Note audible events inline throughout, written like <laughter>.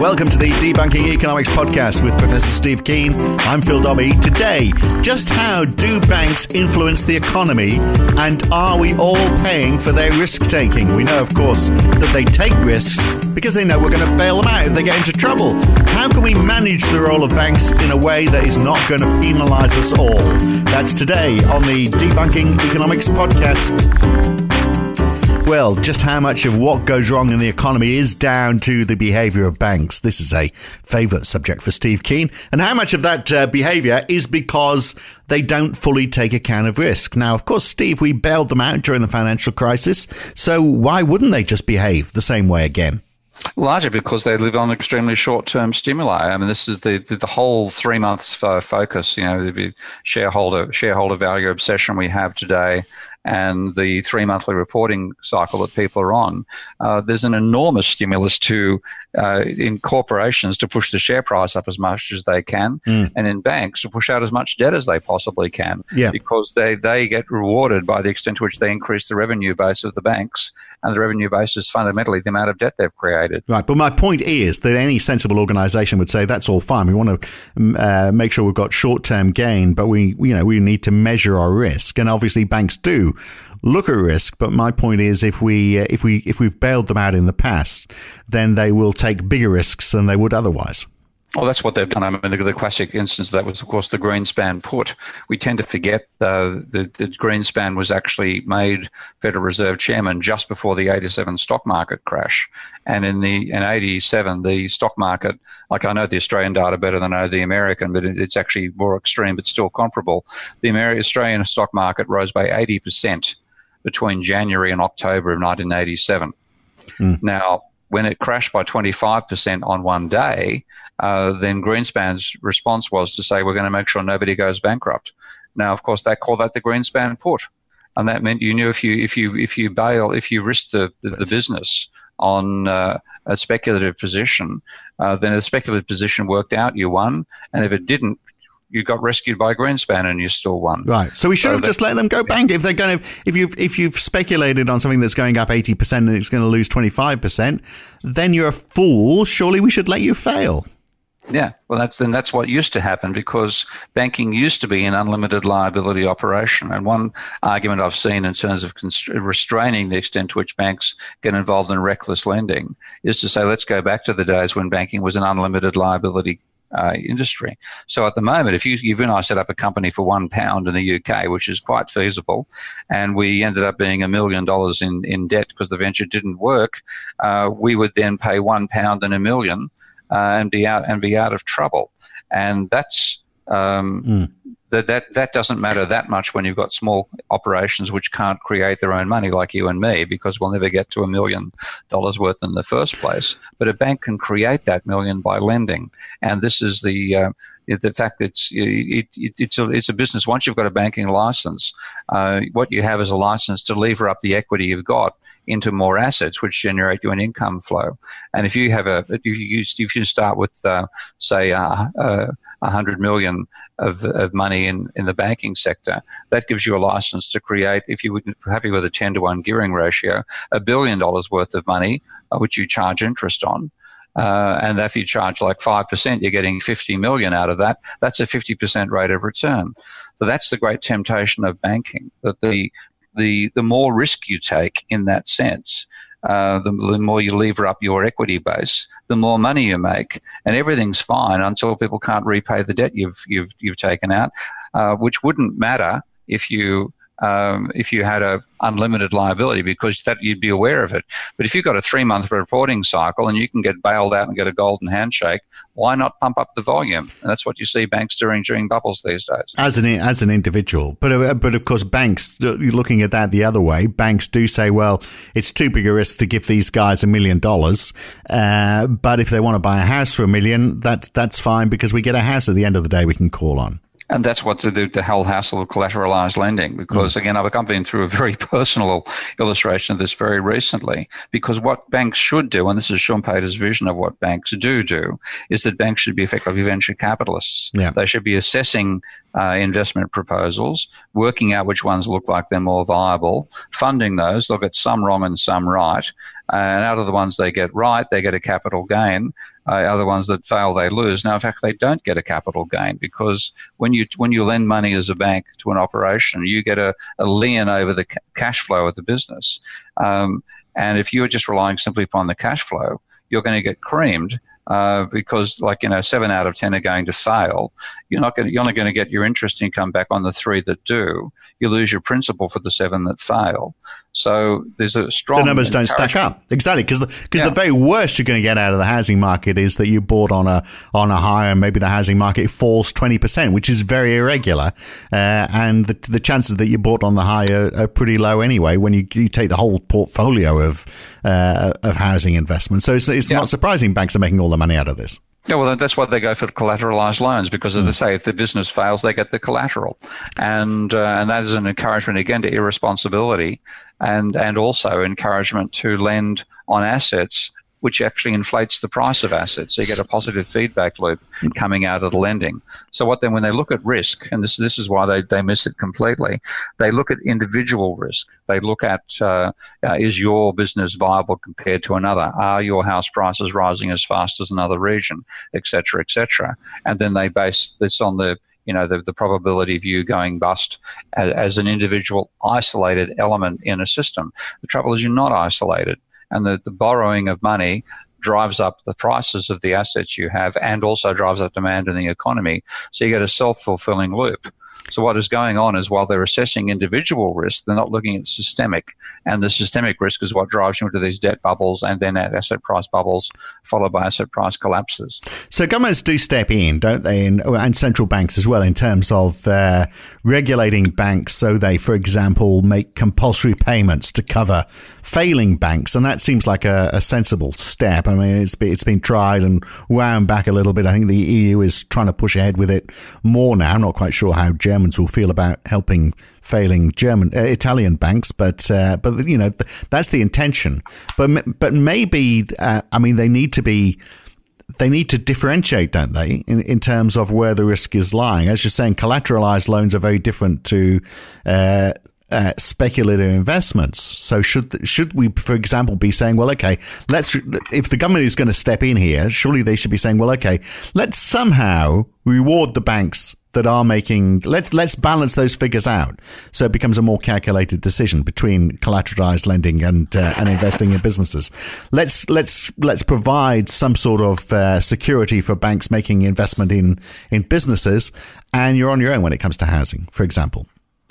Welcome to the Debunking Economics podcast with Professor Steve Keen. I'm Phil Dobbie. Today, just how do banks influence the economy and are we all paying for their risk taking? We know, of course, that they take risks because they know we're going to bail them out if they get into trouble. How can we manage the role of banks in a way that is not going to penalize us all? That's today on the Debunking Economics podcast. Well, just how much of what goes wrong in the economy is down to the behaviour of banks? This is a favourite subject for Steve Keen. And how much of that uh, behaviour is because they don't fully take account of risk? Now, of course, Steve, we bailed them out during the financial crisis. So why wouldn't they just behave the same way again? Largely because they live on extremely short-term stimuli. I mean, this is the the, the whole three months focus. You know, the shareholder shareholder value obsession we have today, and the three monthly reporting cycle that people are on, uh, there's an enormous stimulus to uh, in corporations to push the share price up as much as they can, mm. and in banks to push out as much debt as they possibly can. Yeah. Because they, they get rewarded by the extent to which they increase the revenue base of the banks, and the revenue base is fundamentally the amount of debt they've created. Right. But my point is that any sensible organization would say that's all fine. We want to uh, make sure we've got short term gain, but we you know we need to measure our risk, and obviously banks do look at risk. But my point is, if we uh, if we if we've bailed them out in the past, then they will take bigger risks than they would otherwise. Well, that's what they've done. I mean, the, the, classic instance of that was, of course, the Greenspan put. We tend to forget uh, that, Greenspan was actually made Federal Reserve Chairman just before the '87 stock market crash, and in the in '87 the stock market, like I know the Australian data better than I know the American, but it, it's actually more extreme, but still comparable. The American Australian stock market rose by 80 percent between January and October of 1987. Mm. Now, when it crashed by 25% on one day, uh, then Greenspan's response was to say, we're going to make sure nobody goes bankrupt. Now, of course, they call that the Greenspan put. And that meant you knew if you if you if you bail if you risk the, the, the business on uh, a speculative position, uh, then the speculative position worked out, you won. And if it didn't, you got rescued by Greenspan and you still won. Right. So we should so have just let them go bank if they're going to if you've if you've speculated on something that's going up eighty percent and it's going to lose twenty five percent, then you're a fool. Surely we should let you fail. Yeah, well, that's then that's what used to happen because banking used to be an unlimited liability operation. And one argument I've seen in terms of const- restraining the extent to which banks get involved in reckless lending is to say, let's go back to the days when banking was an unlimited liability uh, industry. So at the moment, if you, you and I set up a company for one pound in the UK, which is quite feasible, and we ended up being a million dollars in, in debt because the venture didn't work, uh, we would then pay one pound and a million uh, and be out and be out of trouble. And that's um, mm that, that that doesn't matter that much when you've got small operations which can't create their own money like you and me because we'll never get to a million dollars worth in the first place. But a bank can create that million by lending, and this is the uh, the fact that it's it, it, it's a it's a business. Once you've got a banking license, uh, what you have is a license to lever up the equity you've got into more assets, which generate you an income flow. And if you have a if you if you start with uh, say uh, uh, 100 million of, of money in, in the banking sector. That gives you a license to create, if you were happy with a 10 to 1 gearing ratio, a billion dollars worth of money, uh, which you charge interest on. Uh, and if you charge like 5%, you're getting 50 million out of that. That's a 50% rate of return. So that's the great temptation of banking, that the, the, the more risk you take in that sense, uh, the, the, more you lever up your equity base, the more money you make, and everything's fine until people can't repay the debt you've you've you've taken out, uh, which wouldn't matter if you um, if you had a unlimited liability because that you'd be aware of it. But if you've got a three month reporting cycle and you can get bailed out and get a golden handshake, why not pump up the volume? And that's what you see banks doing during bubbles these days. As an as an individual, but uh, but of course banks uh, looking at that the other way, banks do say, well, it's too big a risk to give these guys a million dollars, uh, but if they want to buy a house for a million, that's that's fine because we get a house at the end of the day we can call on. And that's what to do the whole hassle of collateralized lending. Because mm. again, I've, been through a very <laughs> personal illustration of this very recently. Because what banks should do, and this is Schumpeter's vision of what banks do do, is that banks should be effectively venture capitalists. Yeah. They should be assessing uh, investment proposals, working out which ones look like they're more viable, funding those. They'll get some wrong and some right. And out of the ones they get right, they get a capital gain. Uh, other ones that fail, they lose. Now, in fact, they don't get a capital gain because when you when you lend money as a bank to an operation, you get a, a lien over the ca- cash flow of the business. Um, and if you're just relying simply upon the cash flow, you're going to get creamed uh, because like you know seven out of ten are going to fail. You're not going. You're only going to get your interest income back on the three that do. You lose your principal for the seven that fail. So there's a strong. The numbers don't stack up exactly because because the, yeah. the very worst you're going to get out of the housing market is that you bought on a on a high and maybe the housing market falls twenty percent, which is very irregular, uh, and the the chances that you bought on the high are, are pretty low anyway when you, you take the whole portfolio of uh, of housing investment. So it's, it's yeah. not surprising banks are making all the money out of this. Yeah, well, that's why they go for collateralized loans because, as mm. I say, if the business fails, they get the collateral, and uh, and that is an encouragement again to irresponsibility, and and also encouragement to lend on assets which actually inflates the price of assets. So you get a positive feedback loop coming out of the lending. So what then when they look at risk, and this this is why they, they miss it completely, they look at individual risk. They look at uh, uh, is your business viable compared to another? Are your house prices rising as fast as another region, etc., etc. And then they base this on the you know the, the probability of you going bust as, as, an individual isolated element in a system. The trouble is you're not isolated and the, the borrowing of money drives up the prices of the assets you have and also drives up demand in the economy. So you get a self fulfilling loop. So what is going on is while they're assessing individual risk, they're not looking at systemic. And the systemic risk is what drives you into these debt bubbles and then asset price bubbles, followed by asset price collapses. So governments do step in, don't they? And, and central banks as well in terms of uh, regulating banks so they, for example, make compulsory payments to cover failing banks. And that seems like a, a sensible step. I mean, it's, it's been tried and wound back a little bit. I think the EU is trying to push ahead with it more now. I'm not quite sure how Germans will feel about helping failing German uh, Italian banks, but uh, but you know th- that's the intention. But but maybe uh, I mean they need to be they need to differentiate, don't they, in, in terms of where the risk is lying? As you're saying, collateralized loans are very different to uh, uh, speculative investments. So should should we, for example, be saying, well, okay, let's if the government is going to step in here, surely they should be saying, well, okay, let's somehow reward the banks that are making let's let's balance those figures out. So it becomes a more calculated decision between collateralized lending and uh, and investing in businesses. Let's let's let's provide some sort of uh, security for banks making investment in in businesses and you're on your own when it comes to housing for example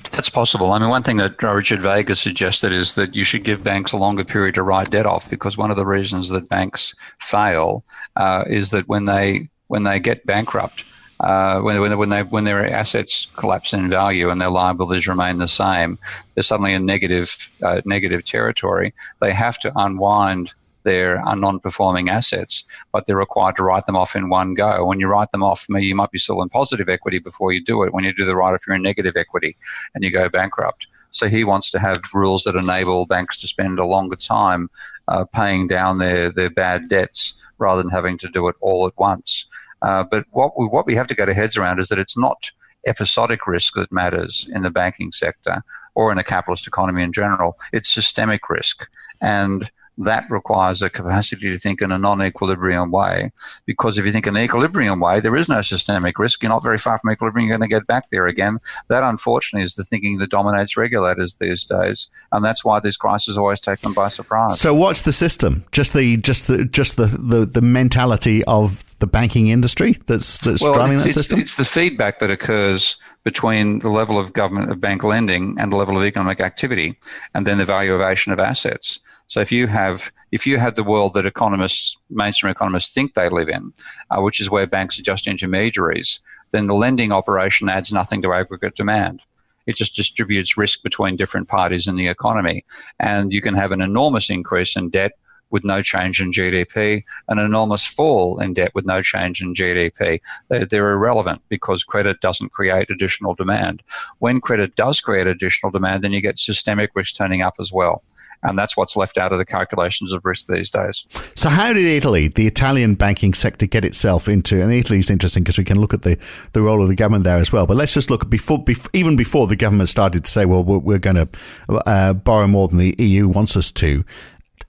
that's possible. I mean, one thing that Richard Vague suggested is that you should give banks a longer period to write debt off because one of the reasons that banks fail uh, is that when they when they get bankrupt, uh, when, when, when, they, when their assets collapse in value and their liabilities remain the same, they're suddenly in negative, uh, negative territory. They have to unwind their non-performing assets, but they're required to write them off in one go. When you write them off, you might be still in positive equity before you do it. When you do the write-off, you're in negative equity and you go bankrupt. So he wants to have rules that enable banks to spend a longer time uh, paying down their, their bad debts rather than having to do it all at once. Uh, but what we, what we have to get our heads around is that it's not episodic risk that matters in the banking sector or in a capitalist economy in general. It's systemic risk. And that requires a capacity to think in a non-equilibrium way. Because if you think in an equilibrium way, there is no systemic risk. You're not very far from equilibrium. You're going to get back there again. That, unfortunately, is the thinking that dominates regulators these days, and that's why these crises always take them by surprise. So, what's the system? Just the just the just the the, the mentality of the banking industry that's that's well, driving that system. It's the feedback that occurs between the level of government of bank lending and the level of economic activity, and then the valuation of assets. So if you have if you had the world that economists, mainstream economists, think they live in, uh, which is where banks are just intermediaries, then the lending operation adds nothing to aggregate demand. It just distributes risk between different parties in the economy, and you can have an enormous increase in debt with no change in GDP, an enormous fall in debt with no change in GDP. They're, they're, irrelevant because credit doesn't create additional demand. When credit does create additional demand, then you get systemic risk turning up as well. And that's what's left out of the calculations of risk these days. So, how did Italy, the Italian banking sector, get itself into? And Italy is interesting because we can look at the, the role of the government there as well. But let's just look before, before even before the government started to say, well, we're, we're going to uh, borrow more than the EU wants us to.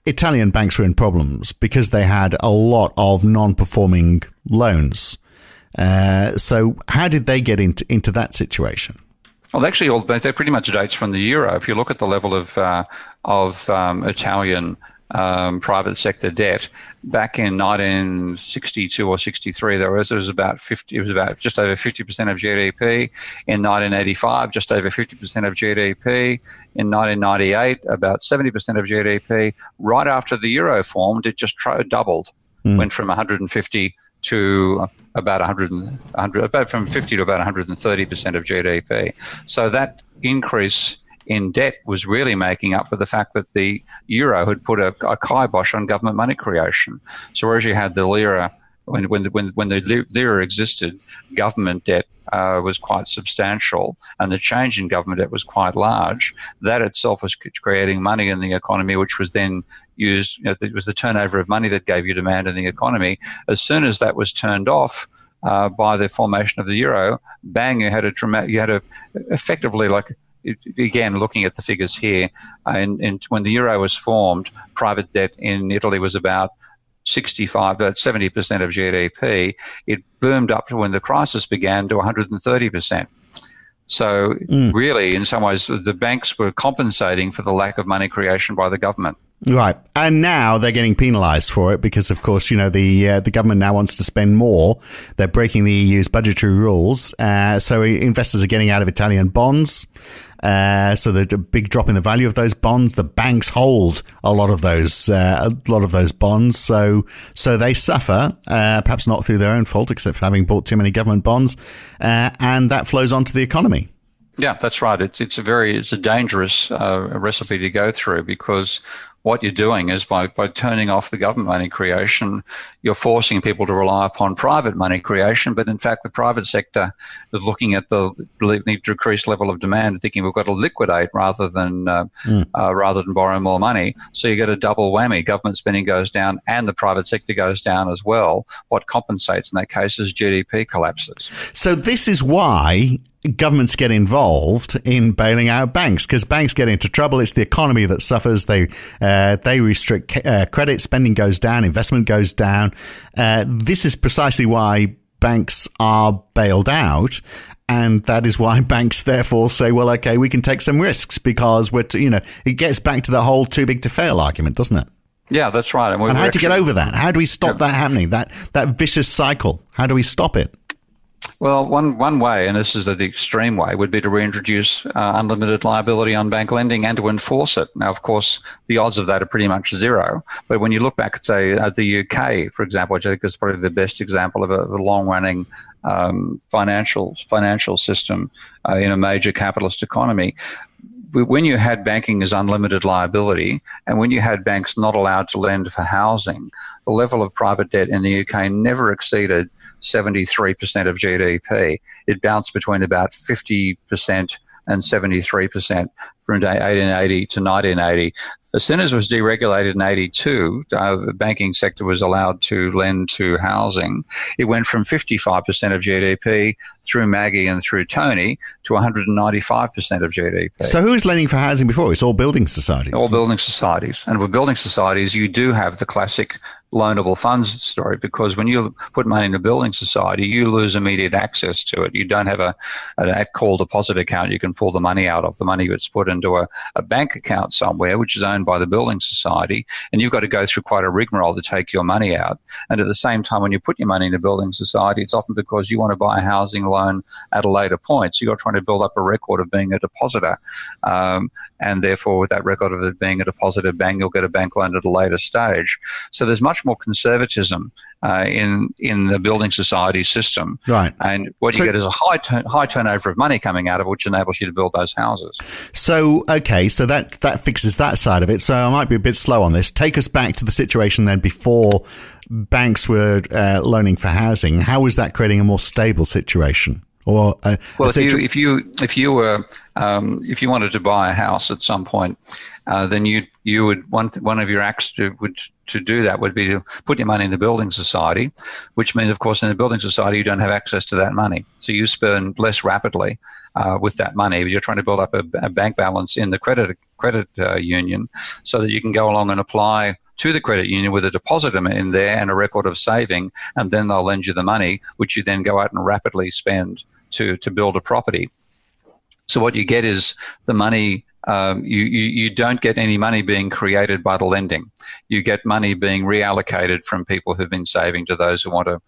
Italian banks were in problems because they had a lot of non-performing loans. Uh, so, how did they get into into that situation? Well, actually, all they pretty much dates from the euro. If you look at the level of uh, of um, Italian um, private sector debt back in 1962 or 63 there was it was about 50 it was about just over 50 percent of GDP in 1985 just over 50 percent of GDP in 1998 about 70 percent of GDP right after the euro formed it just doubled mm. went from 150 to about 100, 100 about from 50 to about 130 percent of GDP so that increase in debt was really making up for the fact that the euro had put a, a kibosh on government money creation. So whereas you had the lira, when, when, when, when the lira existed, government debt uh, was quite substantial and the change in government debt was quite large. That itself was creating money in the economy, which was then used, you know, it was the turnover of money that gave you demand in the economy. As soon as that was turned off, uh, by the formation of the euro, bang, you had a dramatic, you had a effectively like again, looking at the figures here, uh, and, and, when the euro was formed, private debt in Italy was about 65, about 70% of GDP. It boomed up to when the crisis began to 130%. So, mm. really, in some ways, the banks were compensating for the lack of money creation by the government. Right, and now they're getting penalised for it because, of course, you know the uh, the government now wants to spend more. They're breaking the EU's budgetary rules, uh, so investors are getting out of Italian bonds. Uh, so a big drop in the value of those bonds. The banks hold a lot of those uh, a lot of those bonds, so so they suffer. Uh, perhaps not through their own fault, except for having bought too many government bonds, uh, and that flows onto the economy. Yeah, that's right. It's it's a very it's a dangerous uh, recipe to go through because what you're doing is by, by turning off the government money creation, you're forcing people to rely upon private money creation. But in fact, the private sector is looking at the need to decreased level of demand and thinking we've got to liquidate rather than uh, mm. uh, rather than borrow more money. So you get a double whammy: government spending goes down and the private sector goes down as well. What compensates in that case is GDP collapses. So this is why governments get involved in bailing out banks because banks get into trouble. It's the economy that suffers. They uh, they restrict uh, credit, spending goes down, investment goes down. Uh, this is precisely why banks are bailed out. And that is why <laughs> banks therefore say, well, okay, we can take some risks because we're, t- you know, it gets back to the whole too big to fail argument, doesn't it? Yeah, that's right. And, and how to get over that? How do we stop yeah. that happening? That that vicious cycle. How do we stop it? Well, one, one way, and this is the extreme way, would be to reintroduce uh, unlimited liability on bank lending and to enforce it. Now, of course, the odds of that are pretty much zero. But when you look back at, say, at the UK, for example, which I think is probably the best example of a, a long running um, financial financial system uh, in a major capitalist economy, when you had banking as unlimited liability and when you had banks not allowed to lend for housing, the level of private debt in the UK never exceeded 73% of GDP. It bounced between about 50% and 73% from 1880 to 1980. The soon as it was deregulated in 82, uh, the banking sector was allowed to lend to housing. It went from 55% of GDP through Maggie and through Tony to 195% of GDP. So who was lending for housing before? It's all building societies. All building societies. And with building societies, you do have the classic loanable funds story because when you put money in a building society, you lose immediate access to it. You don't have a an call deposit account you can pull the money out of. The money gets put into a, a bank account somewhere, which is owned by the building society, and you've got to go through quite a rigmarole to take your money out. And at the same time, when you put your money in a building society, it's often because you want to buy a housing loan at a later point. So you're trying to build up a record of being a depositor. Um, and therefore, with that record of it being a depositor, bank, you'll get a bank loan at a later stage. So there's much more conservatism uh, in in the building society system. Right. And what you get is a high turn, high turnover of money coming out of which enables you to build those houses. So okay, so that that fixes that side of it. So I might be a bit slow on this. Take us back to the situation then before banks were uh, loaning for housing. How was that creating a more stable situation? Or a, well, a if you if you if you were um, if you wanted to buy a house at some point, uh, then you you would one one of your acts to, would to do that would be to put your money in the building society, which means, of course, in the building society you don't have access to that money, so you spend less rapidly uh, with that money. But you're trying to build up a, a bank balance in the credit credit uh, union, so that you can go along and apply to the credit union with a deposit in there and a record of saving, and then they'll lend you the money, which you then go out and rapidly spend to to build a property. So what you get is the money. Um, you, you, you don't get any money being created by the lending. You get money being reallocated from people who've been saving to those who want to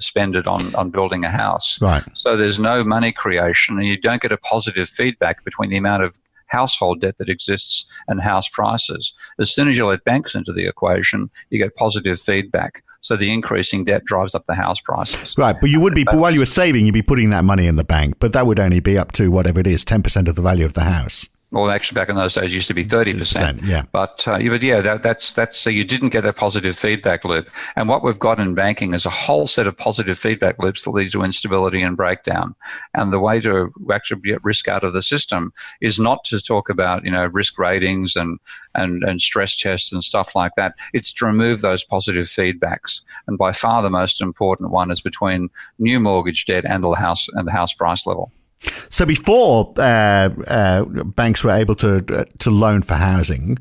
spend it on, on building a house. Right. So there's no money creation, and you don't get a positive feedback between the amount of household debt that exists and house prices. As soon as you let banks into the equation, you get positive feedback. So the increasing debt drives up the house prices. Right, but you would be while you were saving, you'd be putting that money in the bank, but that would only be up to whatever it is, ten percent of the value of the house well, actually, back in those days, used to be thirty percent. Yeah, but uh, but yeah, that, that's that's so you didn't get a positive feedback loop. And what we've got in banking is a whole set of positive feedback loops that lead to instability and breakdown. And the way to actually get risk out of the system is not to talk about you know risk ratings and and and stress tests and stuff like that. It's to remove those positive feedbacks. And by far, the most important one is between new mortgage debt and the house and the house price level. So before uh, uh, banks were able to uh, to loan for housing,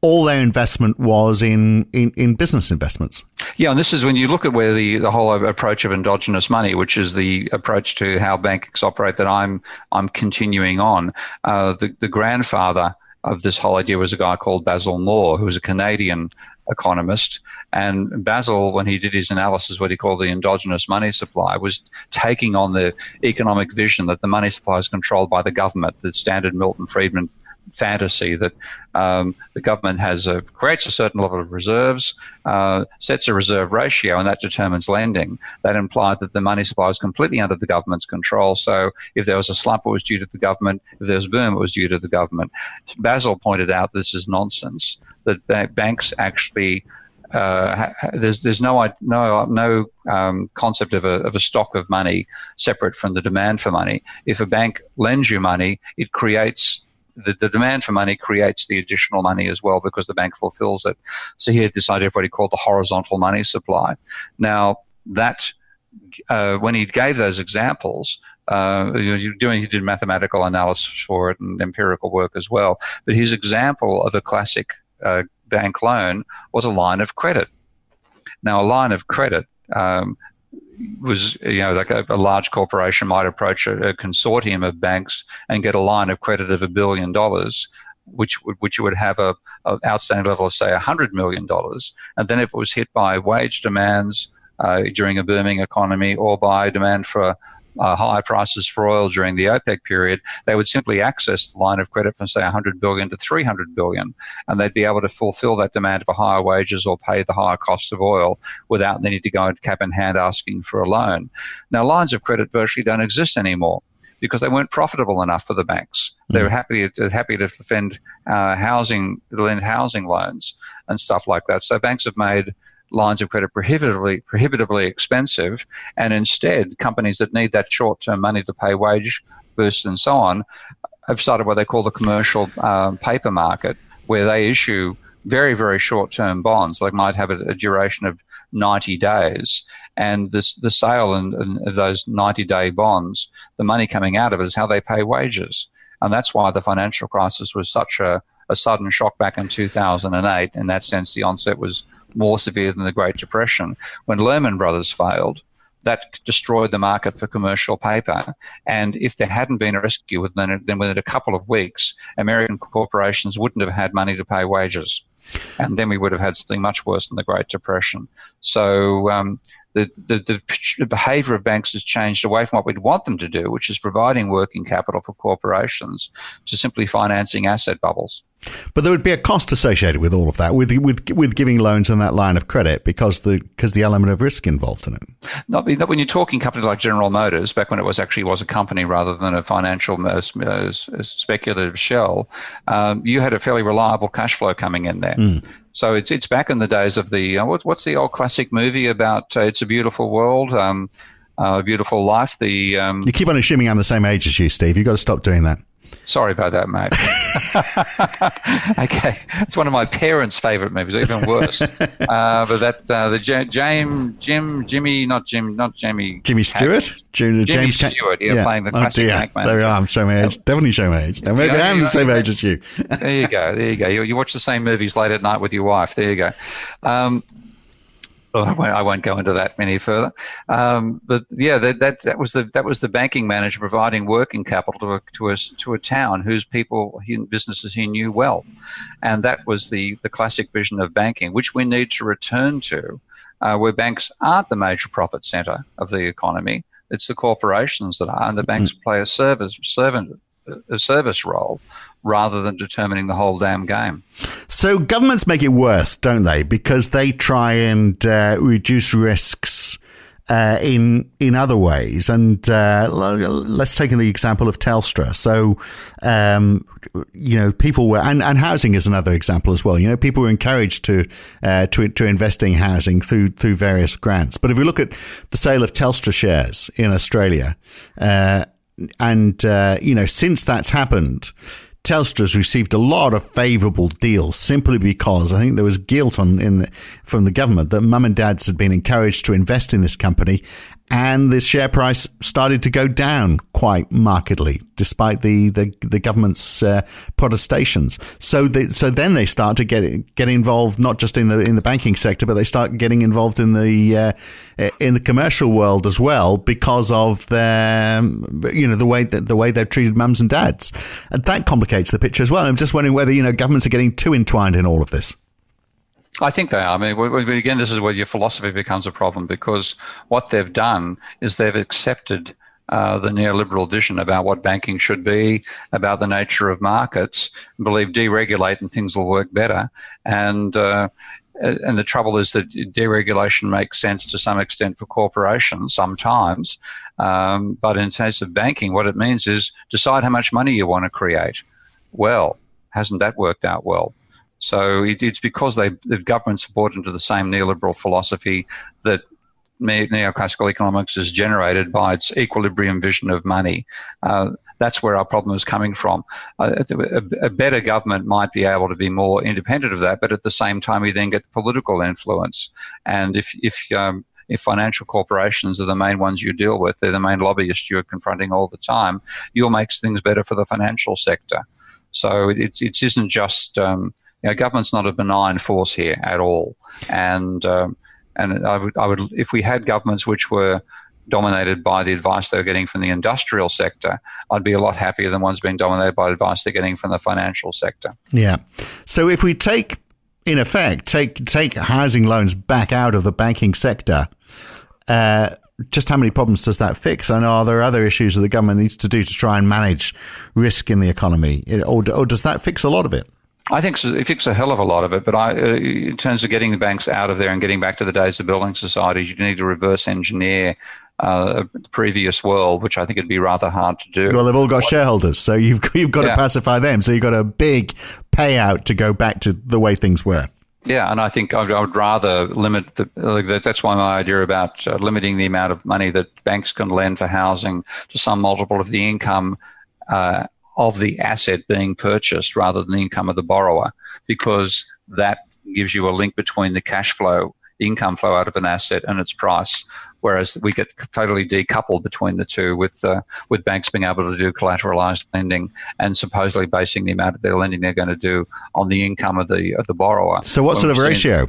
all their investment was in, in, in, business investments. Yeah, and this is when you look at where the, the whole approach of endogenous money, which is the approach to how banks operate that I'm I'm continuing on. Uh, the, the grandfather of this whole idea was a guy called Basil Moore, who was a Canadian economist. And Basil, when he did his analysis, what he called the endogenous money supply, was taking on the economic vision that the money supply is controlled by the government, the standard Milton Friedman fantasy that um, the government has a, creates a certain level of reserves, uh, sets a reserve ratio, and that determines lending. That implied that the money supply is completely under the government's control. So if there was a slump, it was due to the government. If there was a boom, it was due to the government. Basil pointed out this is nonsense. That banks actually uh, there's there's no no no um, concept of a, of a stock of money separate from the demand for money. If a bank lends you money, it creates the, the demand for money creates the additional money as well because the bank fulfills it. So he had this idea of what he called the horizontal money supply. Now that uh, when he gave those examples, uh, you doing he did mathematical analysis for it and empirical work as well. But his example of a classic uh, bank loan was a line of credit. Now, a line of credit um, was you know like a, a, large corporation might approach a, a, consortium of banks and get a line of credit of a billion dollars which would which would have a, a outstanding level of say a hundred million dollars. And then if it was hit by wage demands uh, during a booming economy or by demand for uh, high prices for oil during the OPEC period, they would simply access the line of credit from say 100 billion to 300 billion, and they'd be able to fulfill that demand for higher wages or pay the higher costs of oil without needing to go cap in hand asking for a loan. Now, lines of credit virtually don't exist anymore because they weren't profitable enough for the banks. They were mm. happy to, happy to defend uh, housing, lend housing loans and stuff like that. So banks have made lines of credit prohibitively prohibitively expensive, and instead companies that need that short term money to pay wage boosts and so on have started what they call the commercial um, paper market, where they issue very very short term bonds, like might have a, a, duration of ninety days, and this the sale in, of those ninety day bonds, the money coming out of it is how they pay wages, and that's why the financial crisis was such a a sudden shock back in 2008. In that sense, the onset was more severe than the Great Depression. When Lehman Brothers failed, that destroyed the market for commercial paper. And if there hadn't been a rescue within, then within a couple of weeks, American corporations wouldn't have had money to pay wages. And then we would have had something much worse than the Great Depression. So um, the, the, the, behavior of banks has changed away from what we'd want them to do, which is providing working capital for corporations, to simply financing asset bubbles. But there would be a cost associated with all of that, with with with giving loans on that line of credit, because the because the element of risk involved in it. Not, not when you're talking companies like General Motors, back when it was actually was a company rather than a financial uh, uh speculative shell. Um, you had a fairly reliable cash flow coming in there. Mm. So it's it's back in the days of the uh, what's what's the old classic movie about uh, It's a Beautiful World. Um, uh, beautiful life. The um, you keep on assuming I'm the same age as you, Steve. You've got to stop doing that. Sorry about that, mate. <laughs> okay, it's one of my parents' favourite movies, even worse. <laughs> Uh, but that uh, the J- James, Jim, Jimmy, not Jim, not Jamie, Jimmy Stewart, Jimmy James Stewart, yeah, yeah, playing the oh, classic dear. Bank There we are. I'm showing my age. Definitely showing my age. Maybe I am the same age as you. there you go. There you go. You, you, watch the same movies late at night with your wife. There you go. Um, Oh, I won't, I won't, go into that any further. Um, but yeah, that, that, that was the that was the banking manager providing working capital to a to a, to a town whose people he, businesses he knew well, and that was the the classic vision of banking, which we need to return to, uh, where banks aren't the major profit center of the economy. It's the corporations that are, and the banks mm-hmm. play a service servant a service role rather than determining the whole damn game. So governments make it worse, don't they? Because they try and uh, reduce risks. Uh, in in other ways, and uh, let's take the example of Telstra. So, um, you know, people were, and, and housing is another example as well. You know, people were encouraged to uh, to to invest in housing through through various grants. But if we look at the sale of Telstra shares in Australia, uh, and uh, you know, since that's happened, Telstra's received a lot of favourable deals simply because I think there was guilt on in the, from the government that mum and dads had been encouraged to invest in this company, and the share price started to go down quite markedly, despite the the, the government's uh, protestations. So they, so then they start to get get involved not just in the in the banking sector, but they start getting involved in the uh, in the commercial world as well because of their you know the way that the way they've treated mums and dads, and that complicates the picture as well. I'm just wondering whether you know governments are getting too entwined in all of this. I think they are. I mean, again, this is where your philosophy becomes a problem because what they've done is they've accepted uh, the neoliberal vision about what banking should be, about the nature of markets, and believe deregulate and things will work better. And uh, and the trouble is that deregulation makes sense to some extent for corporations sometimes, um, but in case of banking, what it means is decide how much money you want to create. Well, hasn't that worked out well? So it, it's because they, the government's bought into the same neoliberal philosophy that neoclassical economics is generated by its equilibrium vision of money. Uh, that's where our problem is coming from. Uh, a, a, better government might be able to be more independent of that, but at the same time, you then get the political influence. And if if um, if financial corporations are the main ones you deal with, they're the main lobbyists you're confronting all the time. You'll make things better for the financial sector. So it, it isn't just um, you know, government's not a benign force here at all. And um, and I would, I would, if we had governments which were dominated by the advice they're getting from the industrial sector, I'd be a lot happier than ones being dominated by advice they're getting from the financial sector. Yeah. So if we take, in effect, take take housing loans back out of the banking sector. Uh, just how many problems does that fix? And are there other issues that the government needs to do to try and manage risk in the economy, or, or does that fix a lot of it? I think it fixes a hell of a lot of it, but I, uh, in terms of getting the banks out of there and getting back to the days of building societies, you need to reverse engineer uh, the previous world, which I think it'd be rather hard to do. Well, they've all got shareholders, so you've you've got yeah. to pacify them. So you've got a big payout to go back to the way things were. Yeah, and I think I would rather limit the. That's why my idea about uh, limiting the amount of money that banks can lend for housing to some multiple of the income uh, of the asset being purchased rather than the income of the borrower, because that gives you a link between the cash flow income flow out of an asset and its price whereas we get totally decoupled between the two with uh, with banks being able to do collateralized lending and supposedly basing the amount of their lending they're going to do on the income of the of the borrower. So, what sort of ratio?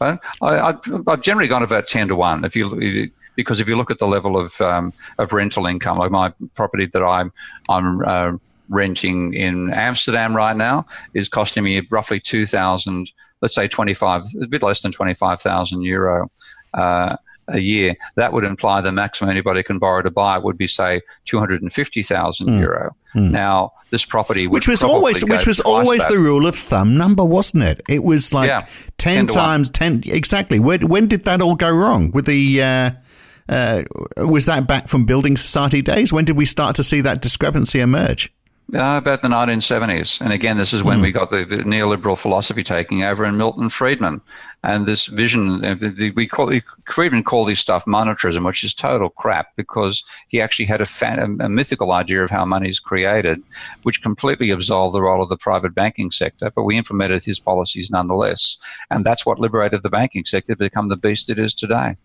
I, have generally gone about ten to one. If you because if you look at the level of um, of rental income, like my property that I'm I'm uh, renting in Amsterdam right now is costing me roughly two thousand, let's say twenty five, a bit less than twenty five thousand euro. Uh, a year, that would imply the maximum anybody can borrow to buy would be, say, two hundred and fifty thousand mm. euro. Mm. Now, this property, which was always which was always that. the rule of thumb number, wasn't it? It was like yeah, 10, 10 times ten exactly. When, when did that all go wrong with the? Uh, uh, was that back from building society days? When did we start to see that discrepancy emerge? Uh, about the 1970s. And again, this is when mm. we got the, the, neoliberal philosophy taking over in Milton Friedman. And this vision, uh, we call, Friedman called this stuff monetarism, which is total crap because he actually had a, fan, a mythical idea of how money is created, which completely absolved the role of the private banking sector. But we implemented his policies nonetheless. And that's what liberated the banking sector to become the beast it is today.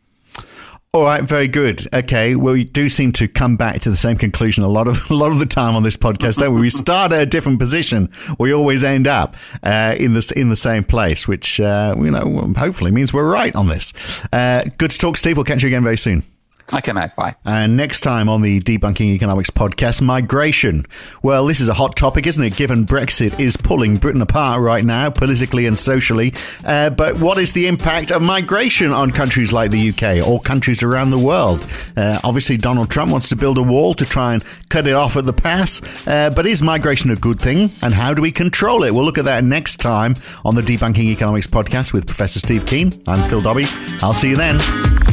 All right, very good. Okay, well, we do seem to come back to the same conclusion a lot of <laughs> a lot of the time on this podcast, don't we? We start at a different position, we always end up uh, in the in the same place, which uh, you know hopefully means we're right on this. Uh, good to talk, Steve. We'll catch you again very soon. Okay, mate. Bye. And next time on the Debunking Economics podcast, migration. Well, this is a hot topic, isn't it? Given Brexit is pulling Britain apart right now, politically and socially. Uh, but what is the impact of migration on countries like the UK or countries around the world? Uh, obviously, Donald Trump wants to build a wall to try and cut it off at the pass. Uh, but is migration a good thing? And how do we control it? We'll look at that next time on the Debunking Economics podcast with Professor Steve Keen. I'm Phil Dobbie. I'll see you then.